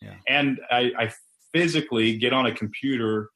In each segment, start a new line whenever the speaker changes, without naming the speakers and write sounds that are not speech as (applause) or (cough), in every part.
Yeah.
And I, I physically get on a computer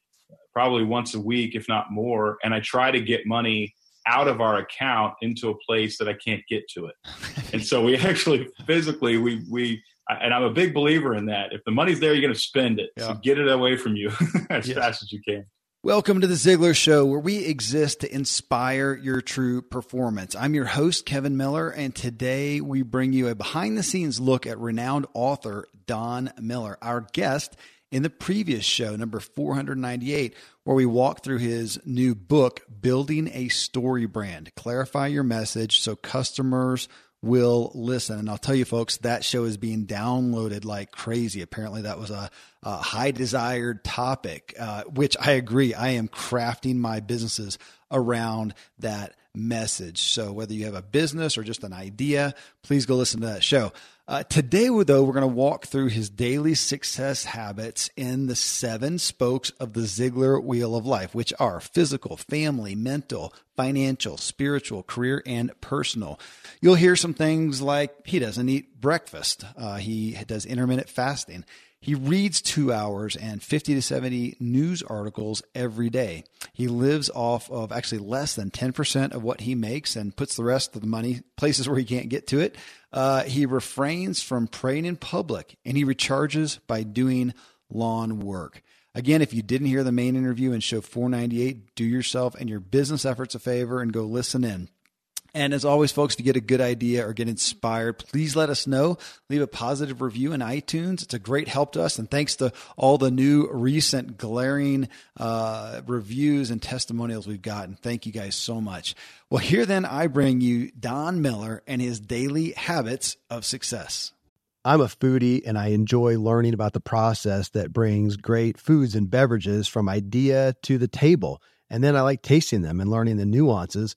probably once a week, if not more, and I try to get money out of our account into a place that I can't get to it. (laughs) and so we actually physically we we and I'm a big believer in that. If the money's there, you're going to spend it.
Yeah.
So get it away from you (laughs) as
Yes.
fast as you can.
Welcome to the Ziglar Show, where we exist to inspire your true performance. I'm your host, Kevin Miller, and today we bring you a behind the scenes look at renowned author Don Miller, our guest in the previous show, number 498, where we walk through his new book, Building a Story Brand. Clarify your message so customers will listen. And I'll tell you, folks, that show is being downloaded like crazy. Apparently, that was a, a high desired topic, uh, which I agree. I am crafting my businesses around that message. So, whether you have a business or just an idea, please go listen to that show. Uh, today, though, we're going to walk through his daily success habits in the seven spokes of the Ziglar Wheel of Life, which are physical, family, mental, financial, spiritual, career, and personal. You'll hear some things like he doesn't eat breakfast, uh, he does intermittent fasting. He reads two hours and 50 to 70 news articles every day. He lives off of actually less than 10% of what he makes and puts the rest of the money places where he can't get to it. Uh, he refrains from praying in public and he recharges by doing lawn work. Again, if you didn't hear the main interview in show 498, do yourself and your business efforts a favor and go listen in. And as always, folks, you get a good idea or get inspired, please let us know. Leave a positive review in iTunes. It's a great help to us. And thanks to all the new recent glaring uh, reviews and testimonials we've gotten. Thank you guys so much. Well, here then I bring you Don Miller and his daily habits of success.
I'm a foodie and I enjoy learning about the process that brings great foods and beverages from idea to the table. And then I like tasting them and learning the nuances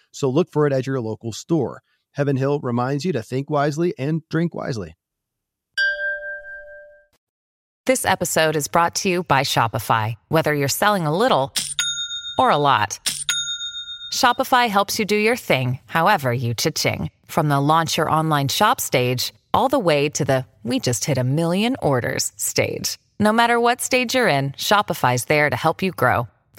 So look for it at your local store. Heaven Hill reminds you to think wisely and drink wisely.
This episode is brought to you by Shopify. Whether you're selling a little or a lot, Shopify helps you do your thing, however you cha-ching. From the launch your online shop stage, all the way to the we just hit a million orders stage. No matter what stage you're in, Shopify's there to help you grow.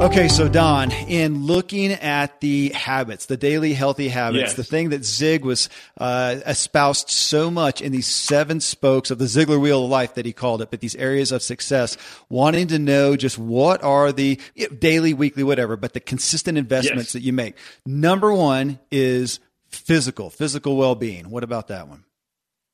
Okay, so Don, in looking at the habits, the daily healthy habits,
Yes.
the thing that Zig was uh, espoused so much in these seven spokes of the Ziglar Wheel of Life that he called it, but these areas of success, wanting to know just what are the you know, daily, weekly, whatever, but the consistent investments
Yes.
that you make. Number one is physical, physical well being. What about that one?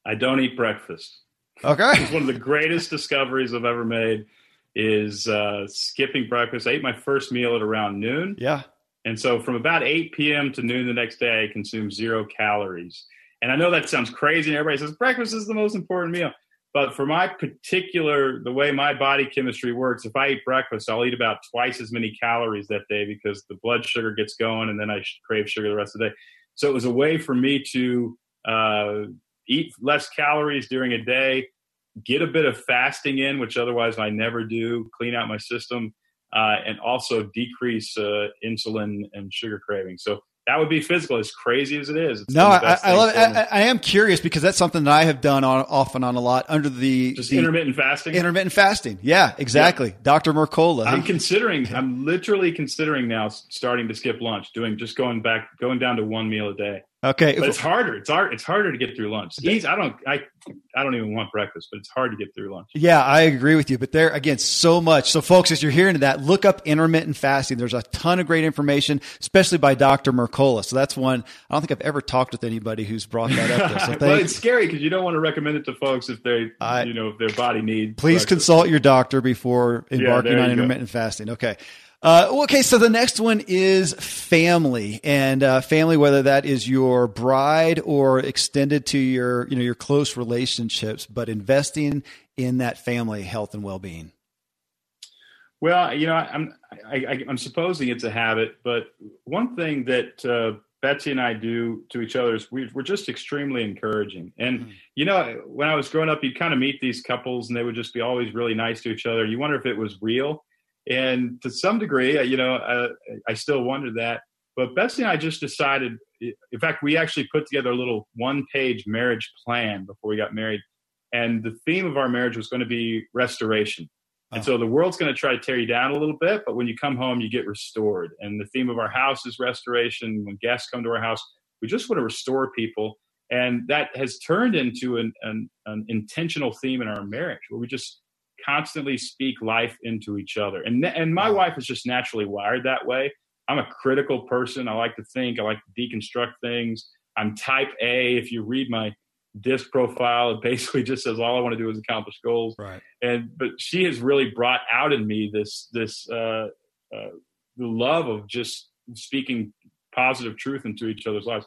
I don't eat breakfast.
Okay.
It's one of the greatest discoveries I've ever made is uh, skipping breakfast. I ate my first meal at around noon.
Yeah.
And so from about 8 p.m. to noon the next day, I consume zero calories. And I know that sounds crazy, and everybody says breakfast is the most important meal. But for my particular, the way my body chemistry works, if I eat breakfast, I'll eat about twice as many calories that day because the blood sugar gets going, and then I crave sugar the rest of the day. So it was a way for me to uh, eat less calories during a day, get a bit of fasting in, which otherwise I never do, clean out my system, uh, and also decrease uh, insulin and sugar craving. So that would be physical, as crazy as it is. It's
No, I, I love it. I, I am curious because that's something that I have done on, off and on a lot under the,
Just
the
intermittent fasting.
intermittent fasting. Yeah, exactly. Dr. Mercola.
I'm considering. (laughs) I'm literally considering now starting to skip lunch, doing just going back, going down to one meal a day.
Okay,
but it's harder. It's hard. It's harder to get through lunch. Easy. I don't. I. I don't even want breakfast, but it's hard to get through lunch.
Yeah, I agree with you. But there again, so much. So, folks, as you're hearing that, look up intermittent fasting. There's a ton of great information, especially by Dr. Mercola. So that's one. I don't think I've ever talked with anybody who's brought that up. There. So (laughs)
well, it's scary because you don't want to recommend it to folks if they, I, you know, if their body needs.
Please breakfast. consult your doctor before embarking yeah, on intermittent go. fasting. Okay. Uh, okay, so the next one is family, and uh, family, whether that is your bride or extended to your, you know, your close relationships, but investing in that family health and well being.
Well, you know, I'm I, am i am supposing it's a habit, but one thing that uh, Betsy and I do to each other is we, are just extremely encouraging. And mm-hmm. you know, when I was growing up, you'd kind of meet these couples, and they would just be always really nice to each other. You wonder if it was real and to some degree, you know, uh, I still wonder that. But Betsy and I just decided, in fact, we actually put together a little one page marriage plan before we got married. And the theme of our marriage was going to be restoration. And oh. so the world's going to try to tear you down a little bit, but when you come home, you get restored. And the theme of our house is restoration. When guests come to our house, we just want to restore people. And that has turned into an, an, an intentional theme in our marriage where we just constantly speak life into each other. And and my wife is just naturally wired that way. I'm a critical person. I like to think. I like to deconstruct things. I'm type A. If you read my disc profile, it basically just says all I want to do is accomplish goals.
Right.
And but she has really brought out in me this this uh, uh, the love of just speaking positive truth into each other's lives.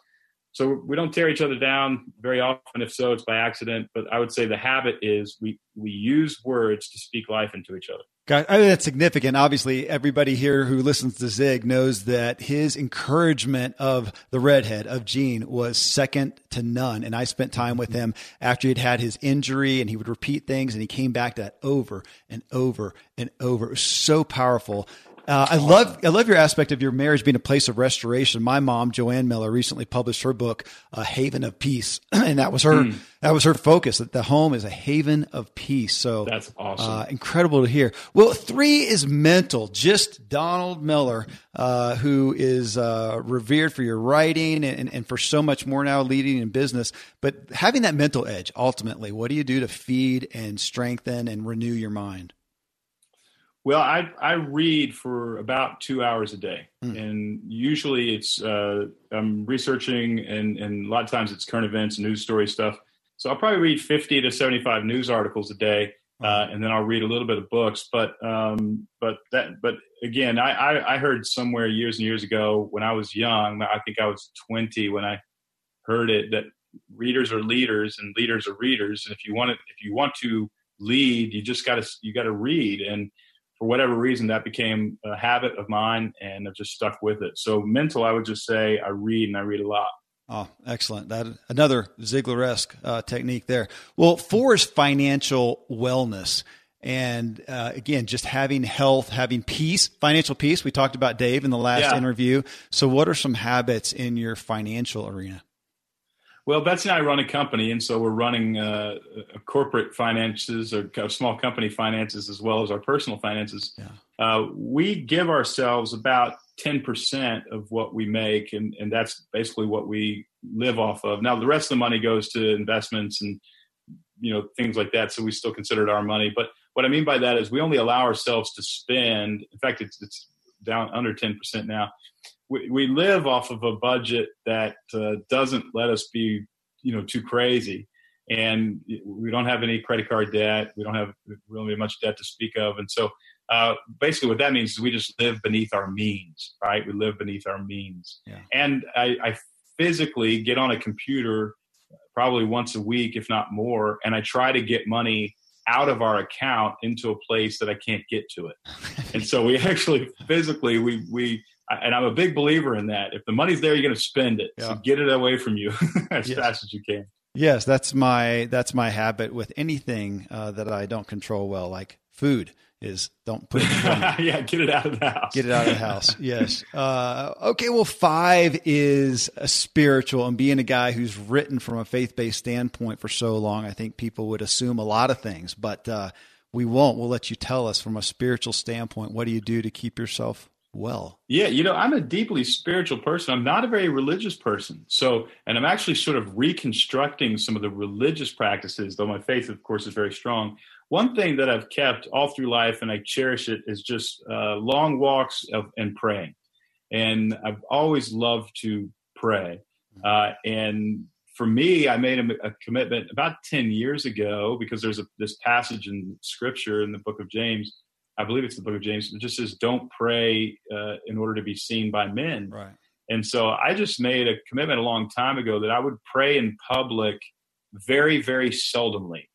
So we don't tear each other down very often. If so, it's by accident. But I would say the habit is we we use words to speak life into each other.
God, I mean, that's significant. Obviously, everybody here who listens to Zig knows that his encouragement of the redhead of Jean was second to none. And I spent time with him after he'd had his injury, and he would repeat things, and he came back to that over and over and over. It was so powerful. Uh, I love I love your aspect of your marriage being a place of restoration. My mom, Joanne Miller, recently published her book, "A Haven of Peace," (clears throat) and that was her mm. that was her focus. That the home is a haven of peace. So
that's awesome,
uh, incredible to hear. Well, three is mental. Just Donald Miller, uh, who is uh, revered for your writing and, and for so much more now, leading in business. But having that mental edge, ultimately, what do you do to feed and strengthen and renew your mind?
Well, I I read for about two hours a day, mm. and usually it's uh, I'm researching, and and a lot of times it's current events, news story stuff. So I'll probably read 50 to 75 news articles a day, uh, and then I'll read a little bit of books. But um, but that but again, I, I I heard somewhere years and years ago when I was young, I think I was 20 when I heard it that readers are leaders and leaders are readers, and if you want to if you want to lead, you just got to you got to read and for whatever reason, that became a habit of mine, and I've just stuck with it. So mental, I would just say I read and I read a lot.
Oh, excellent! That another Ziglar-esque uh, technique there. Well, four is financial wellness, and uh, again, just having health, having peace, financial peace. We talked about Dave in the last yeah. interview. So, what are some habits in your financial arena?
Well, Betsy and I run a company, and so we're running uh, corporate finances or small company finances as well as our personal finances. Yeah. Uh, we give ourselves about 10% of what we make, and, and that's basically what we live off of. Now, the rest of the money goes to investments and you know things like that, so we still consider it our money. But what I mean by that is we only allow ourselves to spend. In fact, it's, it's down under 10% now we, we live off of a budget that uh, doesn't let us be you know too crazy. And we don't have any credit card debt. We don't have we much debt to speak of. And so uh, basically what that means is we just live beneath our means right? We live beneath our means. Yeah. and I, I physically get on a computer probably once a week if not more and i try to get money out of our account into a place that I can't get to it. (laughs) and so we (laughs) actually physically we we and I'm a big believer in that. If the money's there, you're going to spend it. Yeah. So get it away from you (laughs) as yes. fast as you can.
Yes, that's my that's my habit with anything uh, that I don't control well, like food. Is don't put it. (laughs)
yeah, get it out of the house.
Get it out of the house. yes. Uh, okay. Well, five is a spiritual, and being a guy who's written from a faith based standpoint for so long, I think people would assume a lot of things, but uh, we won't. We'll let you tell us from a spiritual standpoint. What do you do to keep yourself
well.
Yeah, you know, I'm a deeply spiritual person. I'm not a very religious person. So, and I'm actually sort of reconstructing some of the religious practices, though my faith, of course, is very strong. One thing that I've kept all through life, and I cherish it, is just uh, long walks of, and praying. And I've always loved to pray. Uh, and for me, I made a, a, commitment about 10 years ago because there's a, this passage in scripture in the book of James. I believe it's the book of James. It just says, don't pray uh, in order to be seen by men.
Right.
And so I just made a commitment a long time ago that I would pray in public very, very seldomly.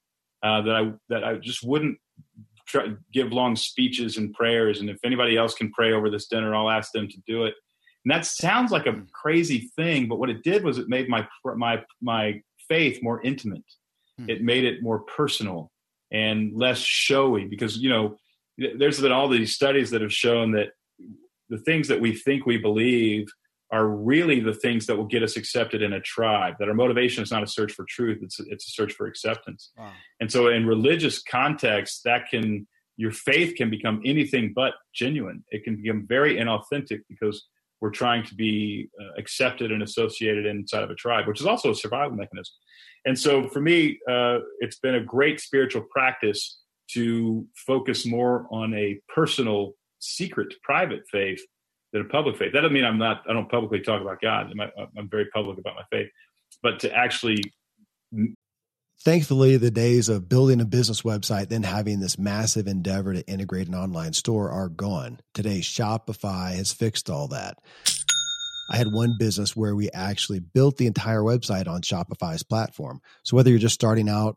Uh, that I that I just wouldn't try, give long speeches and prayers. And if anybody else can pray over this dinner, I'll ask them to do it. And that sounds like a crazy thing, but what it did was it made my my my faith more intimate. Hmm. It made it more personal and less showy because you know there's been all these studies that have shown that the things that we think we believe are really the things that will get us accepted in a tribe that our motivation is not a search for truth it's a, it's a search for acceptance wow. and so in religious context that can your faith can become anything but genuine it can become very inauthentic because we're trying to be uh, accepted and associated inside of a tribe, which is also a survival mechanism. And so for me, uh, it's been a great spiritual practice to focus more on a personal, secret, private faith than a public faith. That doesn't mean I'm not, I don't publicly talk about God. I'm, I'm very public about my faith, but to actually
Thankfully, the days of building a business website, then having this massive endeavor to integrate an online store are gone. Today, Shopify has fixed all that. I had one business where we actually built the entire website on Shopify's platform. So whether you're just starting out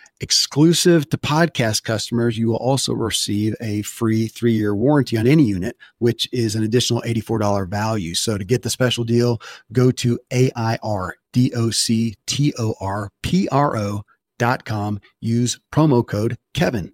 Exclusive to podcast customers, you will also receive a free three year warranty on any unit, which is an additional $84 value. So to get the special deal, go to A-I-R-D-O-C-T-O-R-P-R-O.com. Use promo code Kevin.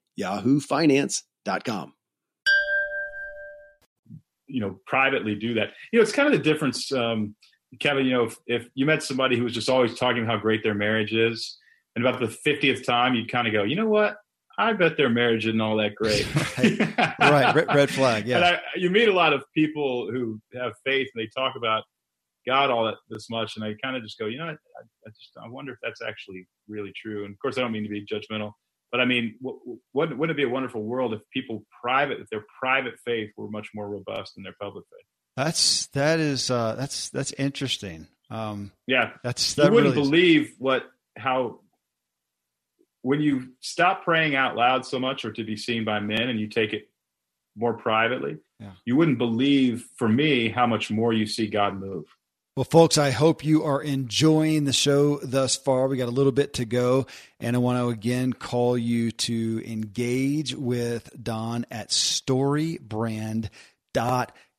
yahoofinance.com.
You know, privately do that. You know, it's kind of the difference, um, Kevin. You know, if, if you met somebody who was just always talking how great their marriage is, and about the fiftieth time, you'd kind of go, you know what? I bet their marriage isn't all that great. (laughs)
right. right. Red, red, flag. Yeah.
I, you meet a lot of people who have faith and they talk about God all that this much, and I kind of just go, you know, I, I, just I wonder if that's actually really true. And of course, I don't mean to be judgmental, but I mean, wouldn't it be a wonderful world if people private, if their private faith were much more robust than their public faith?
That's that is uh, that's that's interesting. Um,
yeah,
that's
that you wouldn't really believe is... what how when you stop praying out loud so much or to be seen by men and you take it more privately, yeah. you wouldn't believe for me how much more you see God move.
Well, folks, I hope you are enjoying the show thus far. We got a little bit to go, and I want to again call you to engage with Don at storybrand.com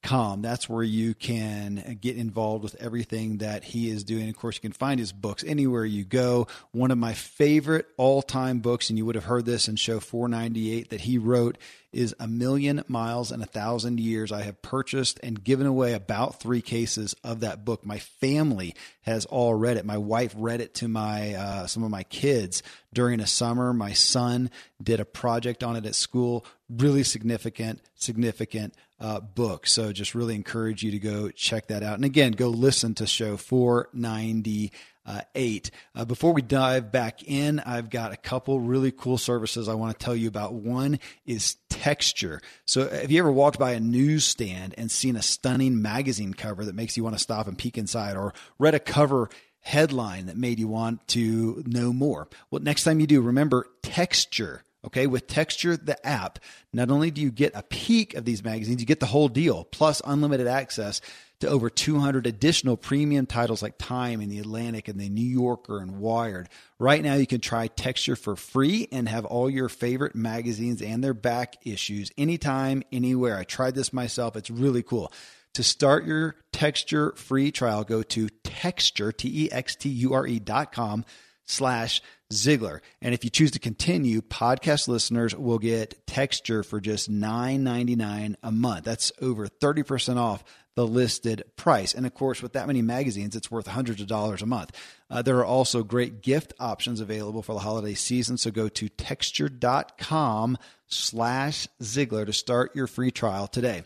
com. That's where you can get involved with everything that he is doing. Of course, you can find his books anywhere you go. One of my favorite all time books, and you would have heard this in show 498 that he wrote, is A Million Miles and a Thousand Years. I have purchased and given away about three cases of that book. My family has all read it. My wife read it to my uh, some of my kids during a summer. My son did a project on it at school. Really significant, significant uh, book. So just really encourage you to go check that out. And again, go listen to show 498. Uh, before we dive back in, I've got a couple really cool services I want to tell you about. One is texture. So have you ever walked by a newsstand and seen a stunning magazine cover that makes you want to stop and peek inside or read a cover headline that made you want to know more? Well, next time you do, remember texture Okay, with Texture, the app, not only do you get a peek of these magazines, you get the whole deal, plus unlimited access to over 200 additional premium titles like Time and The Atlantic and The New Yorker and Wired. Right now, you can try Texture for free and have all your favorite magazines and their back issues anytime, anywhere. I tried this myself, it's really cool. To start your Texture free trial, go to texture, T E X T U R E dot com slash Ziglar. And if you choose to continue, podcast listeners will get texture for just $9.99 a month. That's over 30% off the listed price. And of course, with that many magazines, it's worth hundreds of dollars a month. Uh, there are also great gift options available for the holiday season. So go to texture.com slash Ziglar to start your free trial today.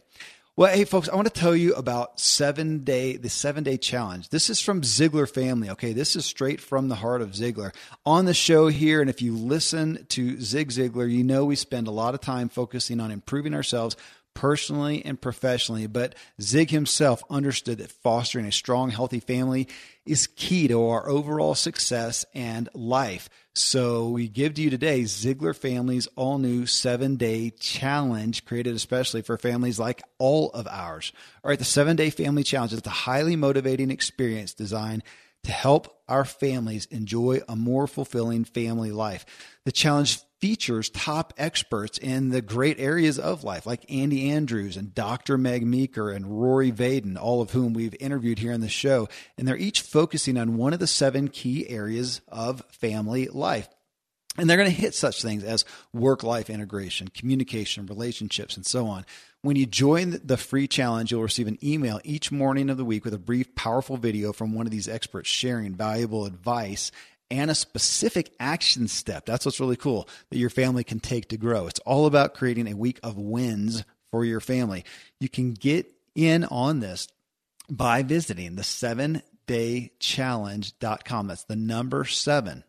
Well, hey, folks, I want to tell you about seven day, the seven day challenge. This is from Ziglar family. Okay. This is straight from the heart of Ziglar on the show here. And if you listen to Zig Ziglar, you know we spend a lot of time focusing on improving ourselves personally and professionally. But Zig himself understood that fostering a strong, healthy family is key to our overall success and life. So we give to you today Ziglar Family's all new seven day challenge created especially for families like all of ours. All right, the seven day family challenge is a highly motivating experience designed to help our families enjoy a more fulfilling family life. The challenge features top experts in the great areas of life, like Andy Andrews and Dr. Meg Meeker and Rory Vaden, all of whom we've interviewed here on the show. And they're each focusing on one of the seven key areas of family life. And they're going to hit such things as work life integration, communication, relationships, and so on. When you join the free challenge, you'll receive an email each morning of the week with a brief, powerful video from one of these experts sharing valuable advice and a specific action step. That's what's really cool that your family can take to grow. It's all about creating a week of wins for your family. You can get in on this by visiting the seven daychallenge.com. That's the number seven.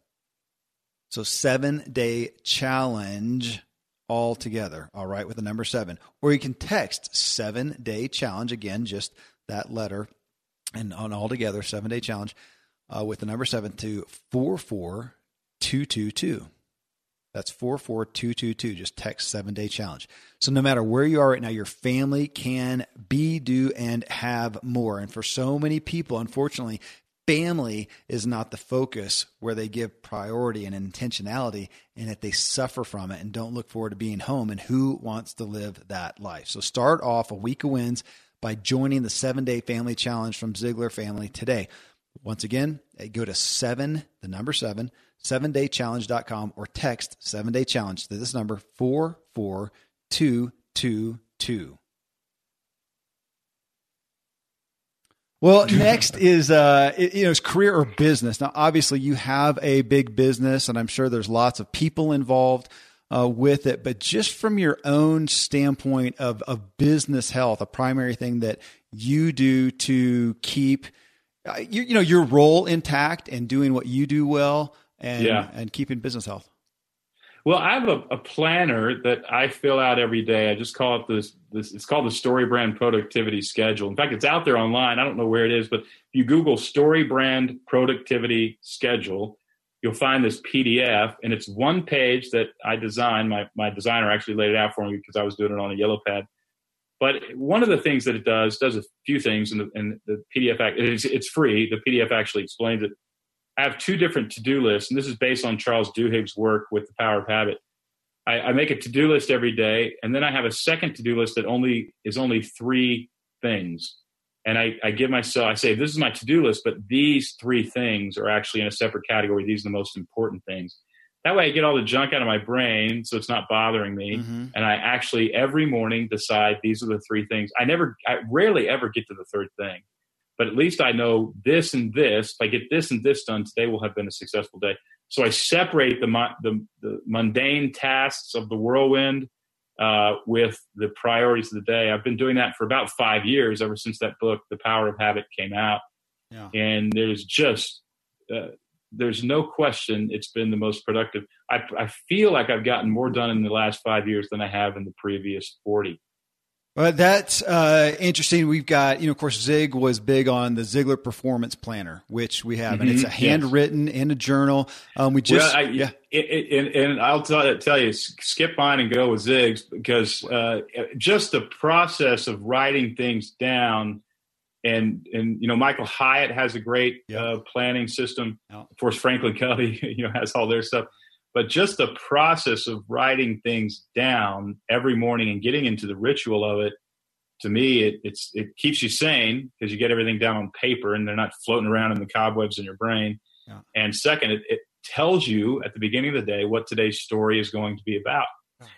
So seven day challenge all together. All right. With the number seven, or you can text seven day challenge again, just that letter and on all together, seven day challenge uh, with the number seven to 44222. That's 44222. Just text seven day challenge. So, no matter where you are right now, your family can be, do, and have more. And for so many people, unfortunately, family is not the focus where they give priority and intentionality and that they suffer from it and don't look forward to being home. And who wants to live that life? So, start off a week of wins by joining the seven day family challenge from Ziglar Family today. Once again, eh, go to seven, the number seven, seven daychallenge.com or text seven day challenge to this number 44222. Well, next is uh, you know, is career or business. Now, obviously, you have a big business, and I'm sure there's lots of people involved uh, with it. But just from your own standpoint of of business health, a primary thing that you do to keep uh, you, you know your role intact and doing what you do well, and yeah. and keeping business health.
Well, I have a, a, planner that I fill out every day. I just call it this, this. It's called the Story Brand Productivity Schedule. In fact, it's out there online. I don't know where it is, but if you Google Story Brand Productivity Schedule, you'll find this PDF, and it's one page that I designed. My my designer actually laid it out for me because I was doing it on a yellow pad. But one of the things that it does does a few things, and the, and the PDF it's, it's free. The PDF actually explains it I have two different to do lists, and this is based on Charles Duhigg's work with the Power of Habit. I, I make a to do list every day, and then I have a second to do list that only is only three things. And I, I give myself, I say, this is my to do list, but these three things are actually in a separate category. These are the most important things. That way, I get all the junk out of my brain, so it's not bothering me. Mm-hmm. And I actually every morning decide these are the three things. I never, I rarely ever get to the third thing but at least I know this and this. If I get this and this done, today will have been a successful day. So I separate the the, the mundane tasks of the whirlwind uh, with the priorities of the day. I've been doing that for about five years, ever since that book, The Power of Habit, came out. Yeah. And there's just uh, there's no question it's been the most productive. I, I feel like I've gotten more done in the last five years than I have in the previous forty.
Well, that's uh, interesting. We've got, you know, of course, Zig was big on the Ziglar Performance Planner, which we have, mm-hmm. and it's a mm-hmm. handwritten yes. in a journal. Um, we just,
well, I, yeah. It, it, and, and, I'll tell, tell you, skip mine and go with Zig's because uh, just the process of writing things down, and and you know, Michael Hyatt has a great uh, planning system. Of course, Franklin Covey, (laughs) you know, has all their stuff but just the process of writing things down every morning and getting into the ritual of it to me it, it's it keeps you sane because you get everything down on paper and they're not floating around in the cobwebs in your brain. Yeah. and second it, it tells you at the beginning of the day what today's story is going to be about.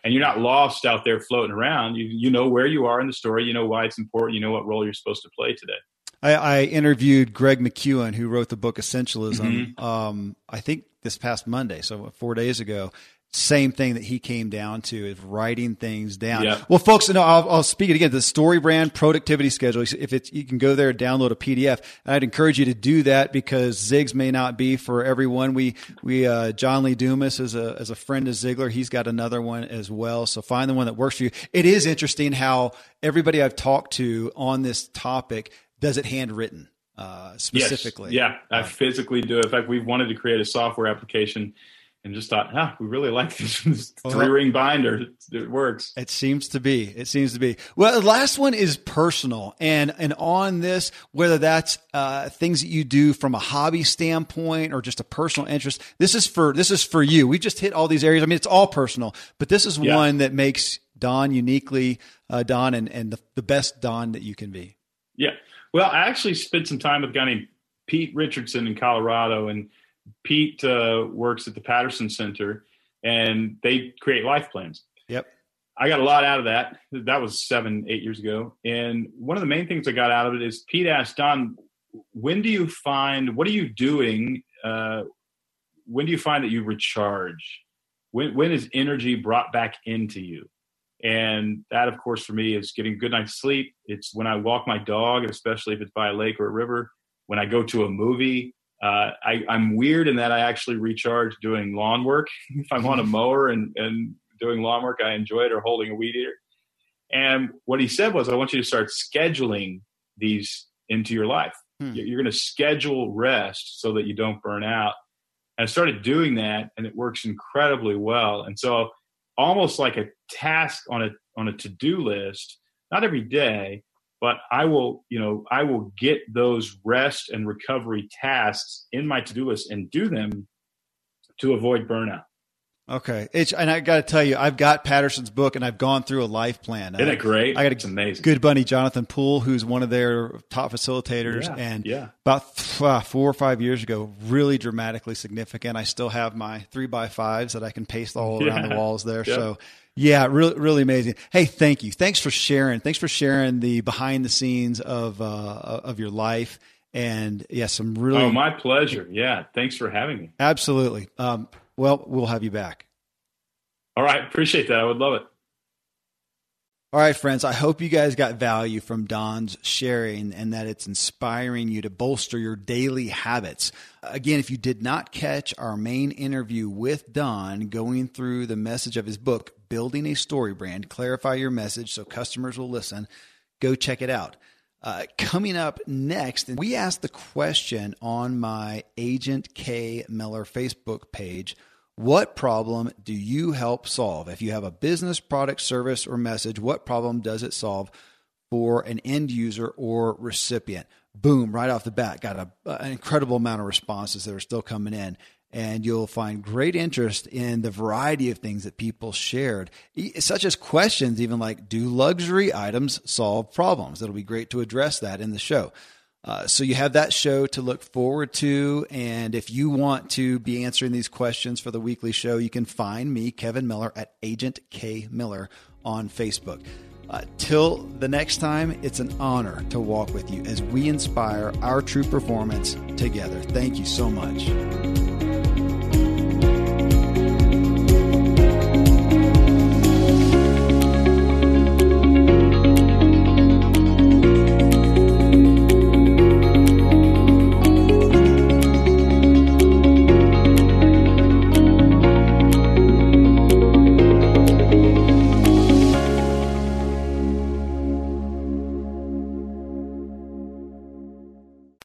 And you're not lost out there floating around. You you know where you are in the story. You know why it's important. You know what role you're supposed to play today
I, I interviewed Greg McKeown, who wrote the book Essentialism. Mm-hmm. Um, I think this past Monday, so four days ago. Same thing that he came down to is writing things down. Yeah. Well, folks, no, I'll, I'll, speak it again. The Story Brand Productivity Schedule. If it's, you can go there and download a PDF. I'd encourage you to do that because Zigs may not be for everyone. We, we, uh, John Lee Dumas is a, as a friend of Ziglar. He's got another one as well. So find the one that works for you. It is interesting how everybody I've talked to on this topic does it handwritten uh, specifically.
Yes. Yeah, I physically do it. In fact, we've wanted to create a software application and just thought, ah, we really like this, this three ring binder. It works.
It seems to be. It seems to be. Well, the last one is personal, and and on this, whether that's uh, things that you do from a hobby standpoint or just a personal interest, this is for this is for you. We just hit all these areas. I mean, it's all personal, but this is yeah. one that makes Don uniquely uh, Don and and the, the best Don that you can be.
Yeah. Well, I actually spent some time with a guy named Pete Richardson in Colorado, and Pete uh, works at the Paterson Center, and they create life plans.
Yep.
I got a lot out of that. That was seven, eight years ago. And one of the main things I got out of it is Pete asked Don, when do you find, what are you doing? Uh, when do you find that you recharge? When, when is energy brought back into you? And that, of course, for me is getting a good night's sleep. It's when I walk my dog, especially if it's by a lake or a river. When I go to a movie, uh, I, am weird in that I actually recharge doing lawn work. (laughs) if I'm on a mower and, and doing lawn work, I enjoy it, or holding a weed eater. And what he said was, I want you to start scheduling these into your life. Hmm. You're going to schedule rest so that you don't burn out. And I started doing that, and it works incredibly well. And so, almost like a task on a on a to do list, not every day, but I will, you know, I will get those rest and recovery tasks in my to do list and do them to avoid burnout.
Okay, it's, and I got to tell you, I've got Paterson's book, and I've gone through a life plan.
Isn't it great?
I got a
it's amazing.
good buddy, Jonathan Poole, who's one of their top facilitators,
Yeah,
and
yeah.
about uh, four or five years ago, really dramatically significant. I still have my three by fives that I can paste all (laughs) around the walls there.
Yeah.
So, yeah, really, really amazing. Hey, thank you. Thanks for sharing. Thanks for sharing the behind the scenes of uh, of your life, and yeah, some really
Oh, my pleasure. Yeah, thanks for having me.
absolutely. Um, well, we'll have you back.
All right, appreciate that. I would love it.
All right, friends, I hope you guys got value from Don's sharing and that it's inspiring you to bolster your daily habits. Again, if you did not catch our main interview with Don going through the message of his book, Building a Story Brand, clarify your message so customers will listen, go check it out. Uh, coming up next, we asked the question on my Agent K Miller Facebook page what problem do you help solve? If you have a business, product, service, or message, what problem does it solve for an end user or recipient? Boom, right off the bat, got a, an incredible amount of responses that are still coming in. And you'll find great interest in the variety of things that people shared, such as questions, even like, do luxury items solve problems? It'll be great to address that in the show. Uh, so you have that show to look forward to. And if you want to be answering these questions for the weekly show, you can find me, Kevin Miller, at Agent K Miller on Facebook. Uh, till the next time, it's an honor to walk with you as we inspire our true performance together. Thank you so much.